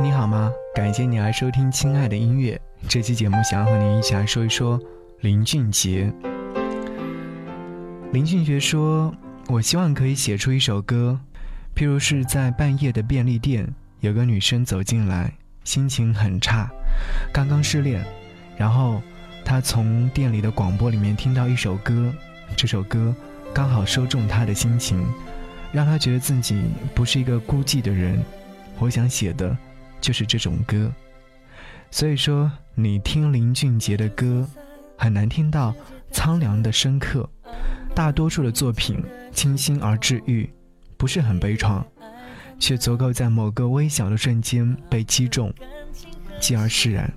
你好吗？感谢你来收听《亲爱的音乐》这期节目，想要和你一起来说一说林俊杰。林俊杰说：“我希望可以写出一首歌，譬如是在半夜的便利店，有个女生走进来，心情很差，刚刚失恋，然后她从店里的广播里面听到一首歌，这首歌刚好说中她的心情，让她觉得自己不是一个孤寂的人。我想写的。”就是这种歌，所以说你听林俊杰的歌，很难听到苍凉的深刻。大多数的作品清新而治愈，不是很悲怆，却足够在某个微小的瞬间被击中，继而释然。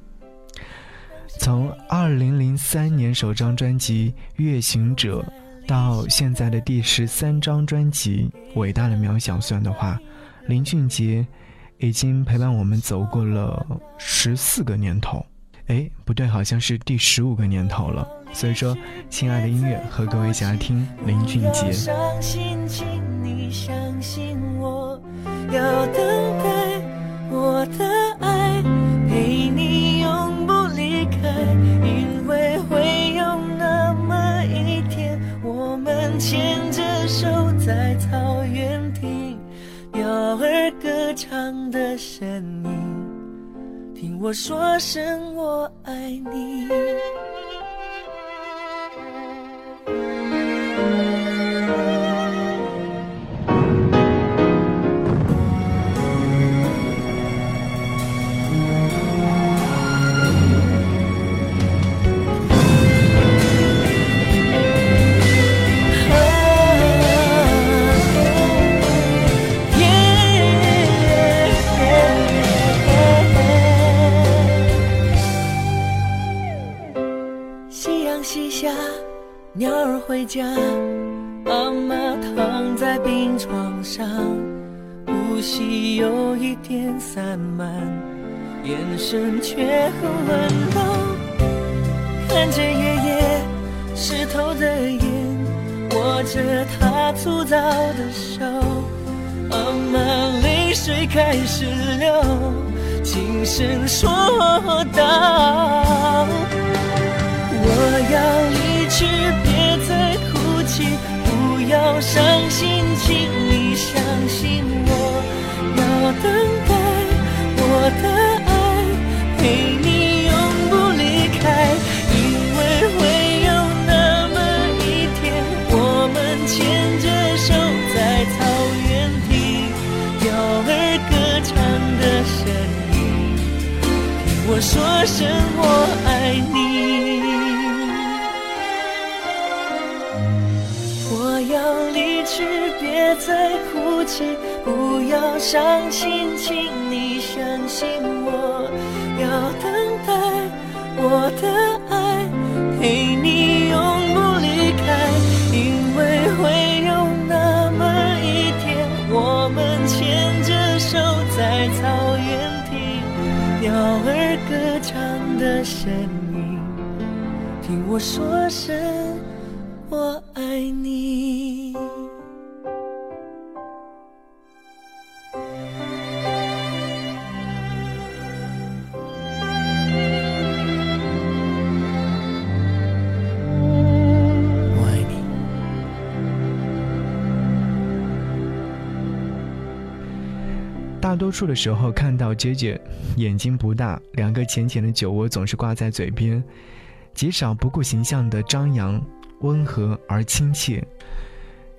从2003年首张专辑《月行者》到现在的第十三张专辑《伟大的渺小》，算的话，林俊杰。已经陪伴我们走过了十四个年头，哎，不对，好像是第十五个年头了。所以说，亲爱的音乐，和各位一起来听林俊杰。相信，请你相信我，要等待我的爱，陪你永不离开，因为会有那么一天，我们牵着手在草原。鸟儿歌唱的声音，听我说声我爱你。到：“我要离去，别再哭泣。”不要伤心，请你相信我，要等待我的说声我爱你。我要离去，别再哭泣，不要伤心，请你相信我，要等待我的爱，陪你永的声音，听我说声大多数的时候看到杰杰，眼睛不大，两个浅浅的酒窝总是挂在嘴边，极少不顾形象的张扬，温和而亲切。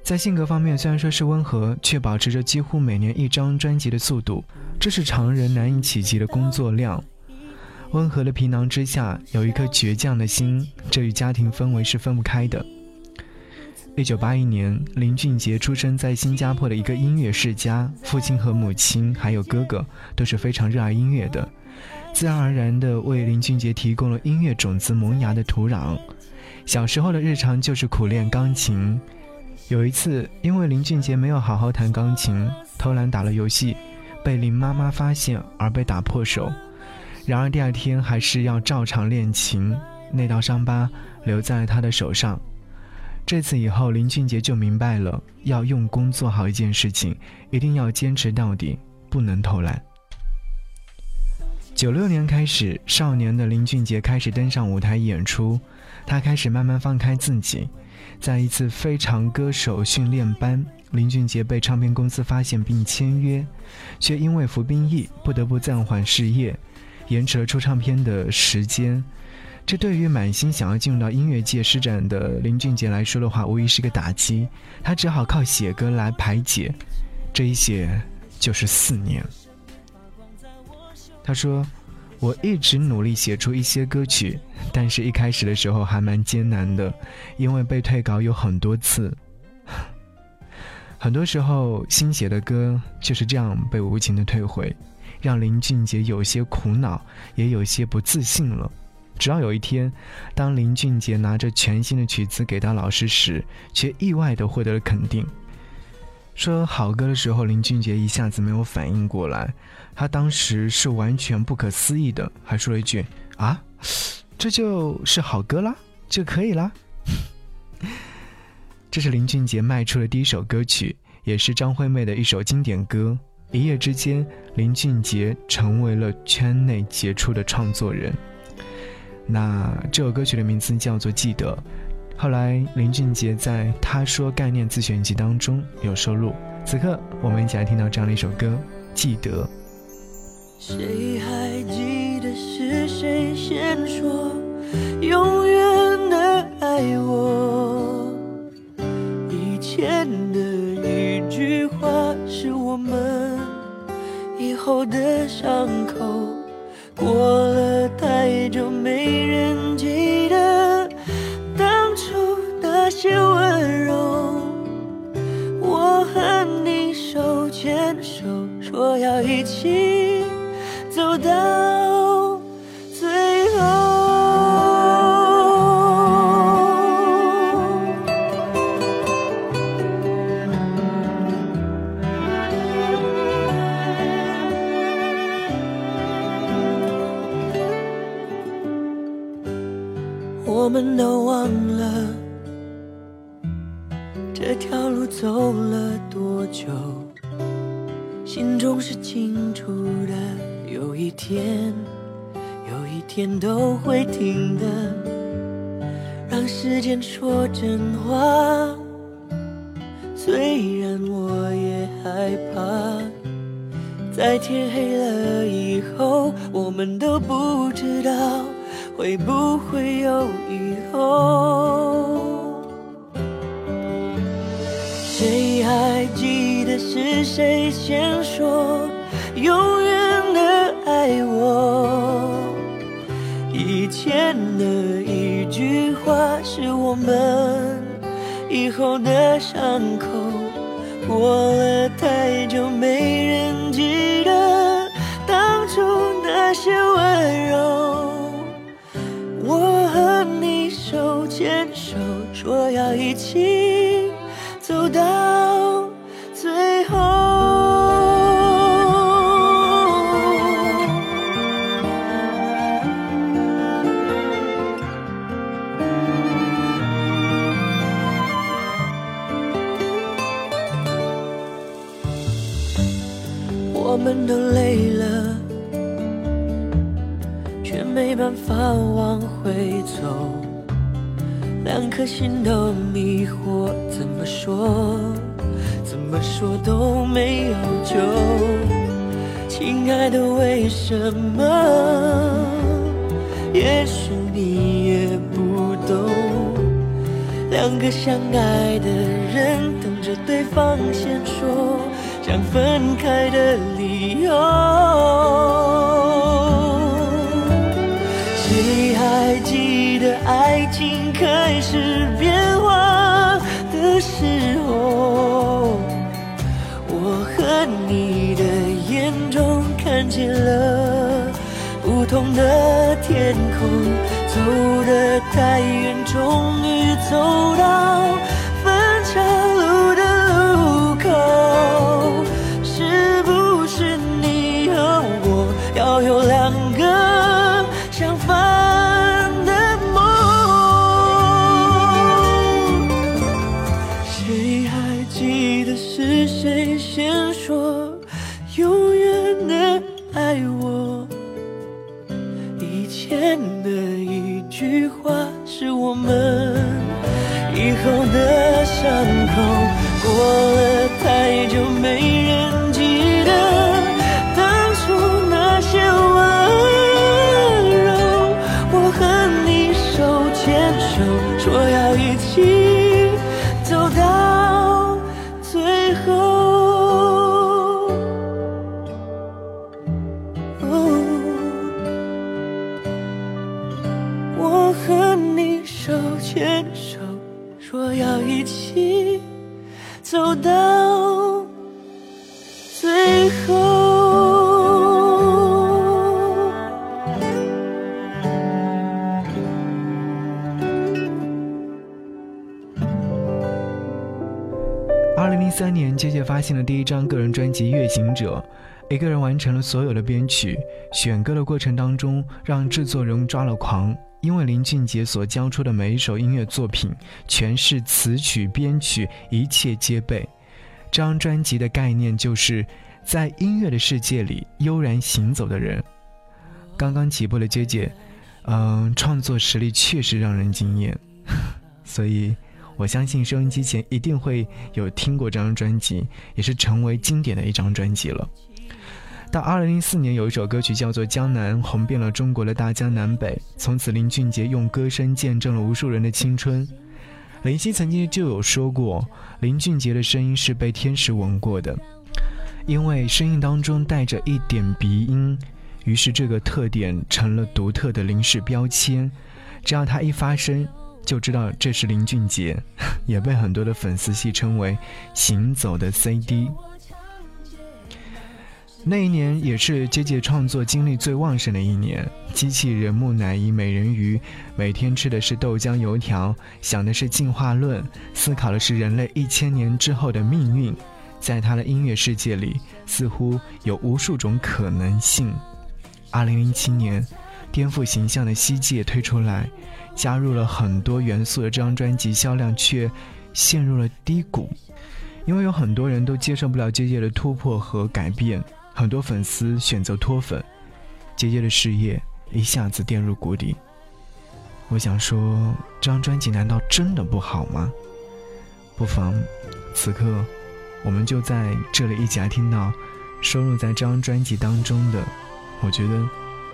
在性格方面，虽然说是温和，却保持着几乎每年一张专辑的速度，这是常人难以企及的工作量。温和的皮囊之下，有一颗倔强的心，这与家庭氛围是分不开的。一九八一年，林俊杰出生在新加坡的一个音乐世家，父亲和母亲还有哥哥都是非常热爱音乐的，自然而然地为林俊杰提供了音乐种子萌芽的土壤。小时候的日常就是苦练钢琴。有一次，因为林俊杰没有好好弹钢琴，偷懒打了游戏，被林妈妈发现而被打破手。然而第二天还是要照常练琴，那道伤疤留在了他的手上。这次以后，林俊杰就明白了，要用功做好一件事情，一定要坚持到底，不能偷懒。九六年开始，少年的林俊杰开始登上舞台演出，他开始慢慢放开自己。在一次非常歌手训练班，林俊杰被唱片公司发现并签约，却因为服兵役不得不暂缓事业，延迟了出唱片的时间。这对于满心想要进入到音乐界施展的林俊杰来说的话，无疑是个打击。他只好靠写歌来排解，这一写就是四年。他说：“我一直努力写出一些歌曲，但是一开始的时候还蛮艰难的，因为被退稿有很多次。很多时候新写的歌就是这样被无情的退回，让林俊杰有些苦恼，也有些不自信了。直到有一天，当林俊杰拿着全新的曲子给到老师时，却意外的获得了肯定。”说好歌的时候，林俊杰一下子没有反应过来，他当时是完全不可思议的，还说了一句：“啊，这就是好歌啦，就可以啦。”这是林俊杰迈出的第一首歌曲，也是张惠妹的一首经典歌。一夜之间，林俊杰成为了圈内杰出的创作人。那这首歌曲的名字叫做《记得》。后来，林俊杰在《他说概念自选集》当中有收录。此刻，我们一起来听到这样的一首歌，《记得》。谁还记得是谁先说永远的爱我？以前的一句话是我们以后的伤口。过了太久，没人记得当初那。些温柔，我和你手牵手，说要一起走到天都会停的。让时间说真话，虽然我也害怕，在天黑了以后，我们都不知道会不会有以后。谁还记得是谁先说我们以后的伤口。过了太久，没人记得当初那些温柔。我和你手牵手，说要一起。颗心都迷惑，怎么说，怎么说都没有救。亲爱的，为什么？也许你也不懂。两个相爱的人，等着对方先说想分开的理由。时候，我和你的眼中看见了不同的天空。走得太远，终于走到发行了第一张个人专辑《月行者》，一个人完成了所有的编曲。选歌的过程当中，让制作人抓了狂，因为林俊杰所交出的每一首音乐作品，全是词曲编曲一切皆备。这张专辑的概念就是在音乐的世界里悠然行走的人。刚刚起步的杰杰，嗯，创作实力确实让人惊艳，所以。我相信收音机前一定会有听过这张专辑，也是成为经典的一张专辑了。到二零零四年，有一首歌曲叫做《江南》，红遍了中国的大江南北。从此，林俊杰用歌声见证了无数人的青春。林夕曾经就有说过，林俊杰的声音是被天使吻过的，因为声音当中带着一点鼻音，于是这个特点成了独特的林氏标签。只要他一发声。就知道这是林俊杰，也被很多的粉丝戏称为“行走的 CD”。那一年也是杰杰创作精力最旺盛的一年，机器人、木乃伊、美人鱼，每天吃的是豆浆油条，想的是进化论，思考的是人类一千年之后的命运。在他的音乐世界里，似乎有无数种可能性。二零零七年，颠覆形象的西界推出来。加入了很多元素的这张专辑销量却陷入了低谷，因为有很多人都接受不了杰杰的突破和改变，很多粉丝选择脱粉，杰杰的事业一下子跌入谷底。我想说，这张专辑难道真的不好吗？不妨，此刻我们就在这里一起来听到收录在这张专辑当中的，我觉得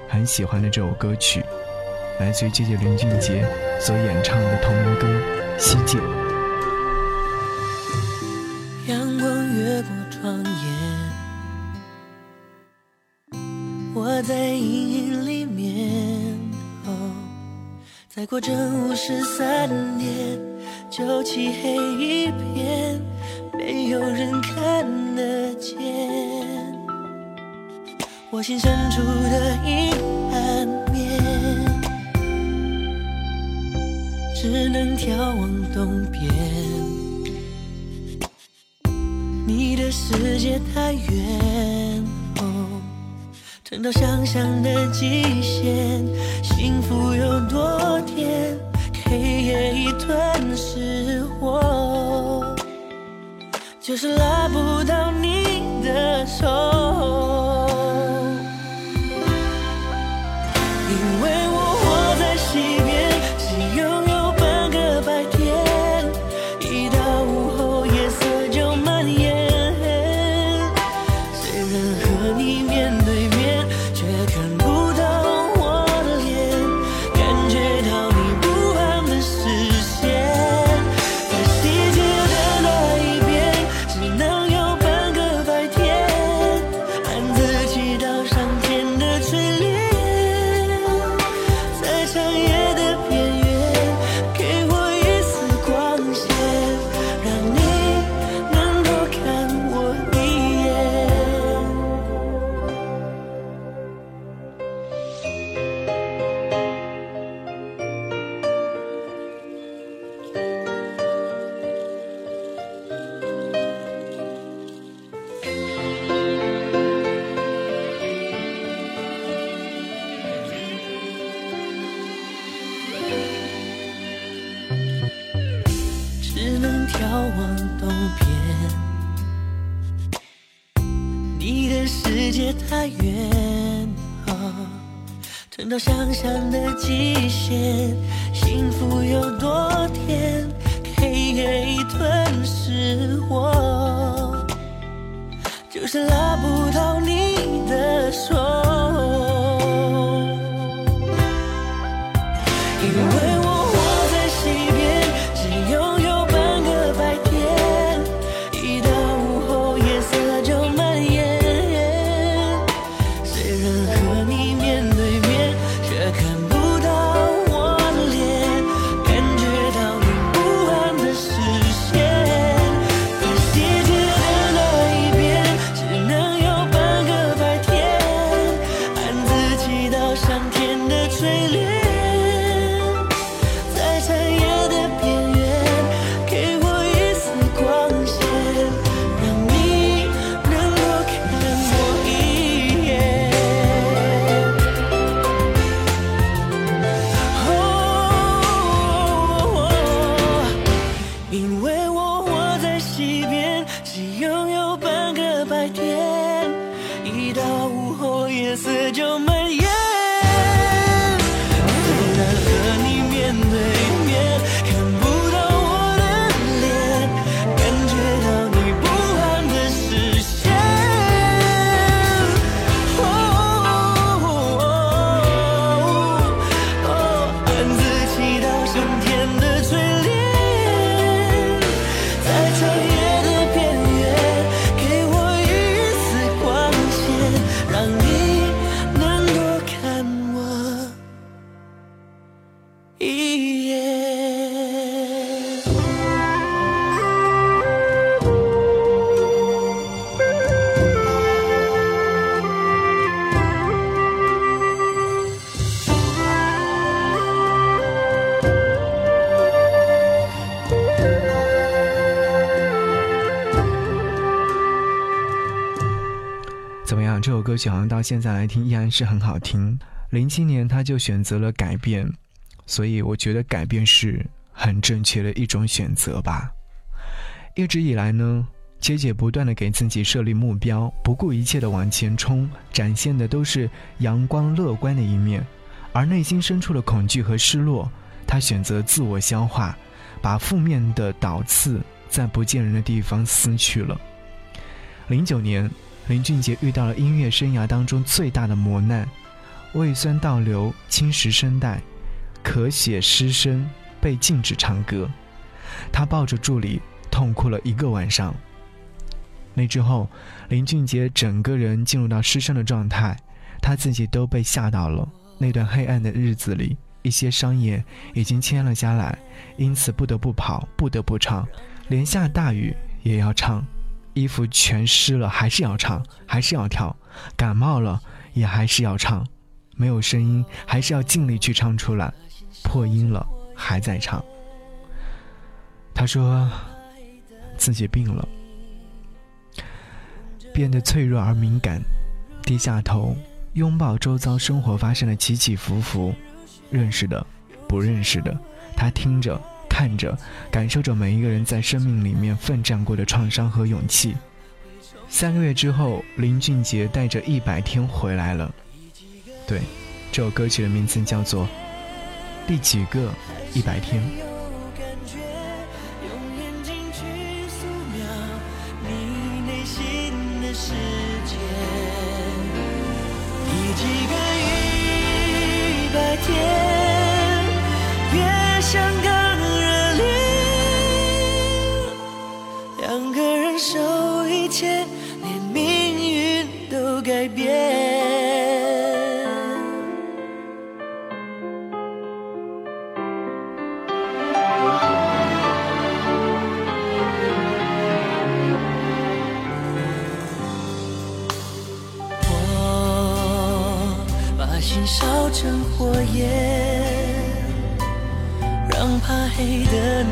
很喜欢的这首歌曲。来自于姐姐林俊杰所演唱的同名歌《西界》。阳光越过窗沿，我在阴影里面。哦，再过正午十三点，就漆黑一片，没有人看得。我心深处的阴暗面。只能眺望东边，你的世界太远，哦，撑到想象的极限，幸福有多甜，黑夜已吞噬我，就是拉不到白天，一到午后夜色就没。这首歌曲好像到现在来听依然是很好听。零七年他就选择了改变，所以我觉得改变是很正确的一种选择吧。一直以来呢，杰姐不断的给自己设立目标，不顾一切的往前冲，展现的都是阳光乐观的一面，而内心深处的恐惧和失落，她选择自我消化，把负面的导刺在不见人的地方撕去了。零九年。林俊杰遇到了音乐生涯当中最大的磨难，胃酸倒流侵蚀声带，咳血失声，被禁止唱歌。他抱着助理痛哭了一个晚上。那之后，林俊杰整个人进入到失声的状态，他自己都被吓到了。那段黑暗的日子里，一些商业已经签了下来，因此不得不跑，不得不唱，连下大雨也要唱。衣服全湿了，还是要唱，还是要跳；感冒了，也还是要唱；没有声音，还是要尽力去唱出来；破音了，还在唱。他说自己病了，变得脆弱而敏感，低下头，拥抱周遭生活发生的起起伏伏，认识的，不认识的，他听着。看着，感受着每一个人在生命里面奋战过的创伤和勇气。三个月之后，林俊杰带着一百天回来了。对，这首歌曲的名字叫做《第几个一百天》。黑的你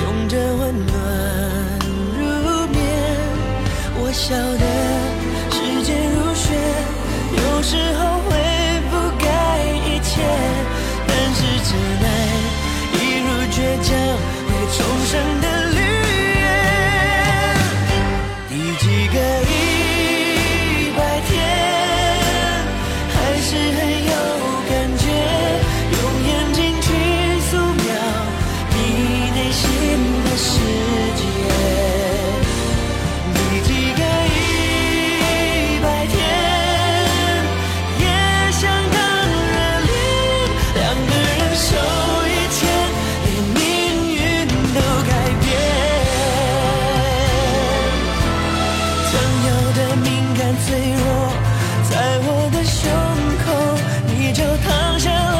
拥着温暖入眠。我晓得时间如雪，有时候会覆盖一切，但是真爱一如倔强会重生的脆弱在我的胸口你就躺下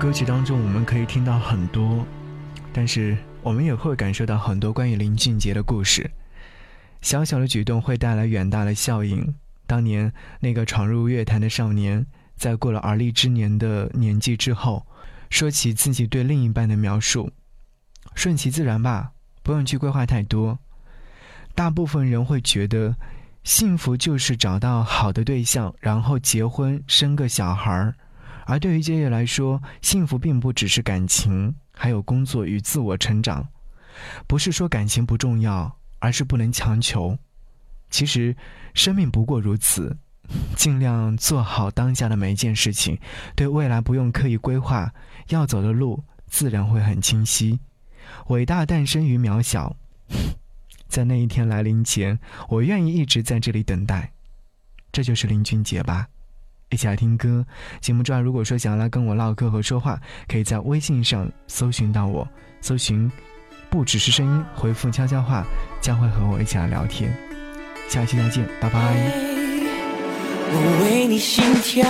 歌曲当中，我们可以听到很多，但是我们也会感受到很多关于林俊杰的故事。小小的举动会带来远大的效应。当年那个闯入乐坛的少年，在过了而立之年的年纪之后，说起自己对另一半的描述：“顺其自然吧，不用去规划太多。”大部分人会觉得，幸福就是找到好的对象，然后结婚生个小孩儿。而对于杰爷来说，幸福并不只是感情，还有工作与自我成长。不是说感情不重要，而是不能强求。其实，生命不过如此，尽量做好当下的每一件事情，对未来不用刻意规划，要走的路自然会很清晰。伟大诞生于渺小，在那一天来临前，我愿意一直在这里等待。这就是林俊杰吧。一起来听歌。节目之外，如果说想要来跟我唠嗑和说话，可以在微信上搜寻到我，搜寻“不只是声音”，回复悄悄话，将会和我一起来聊天。下期再见，拜拜。我为你心跳，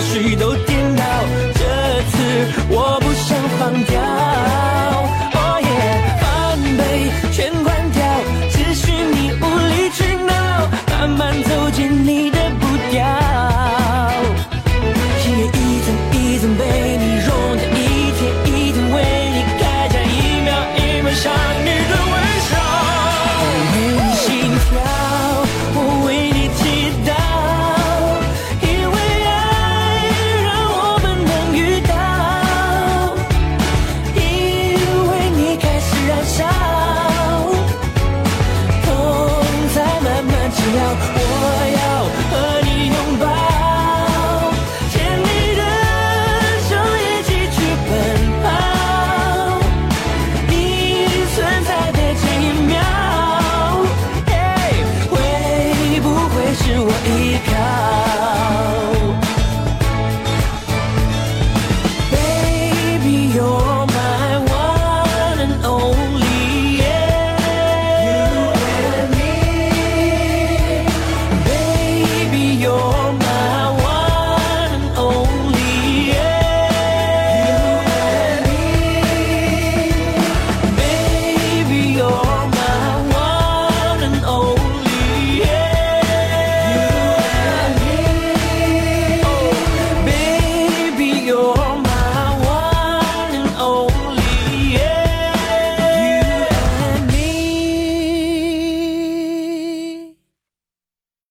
谁都。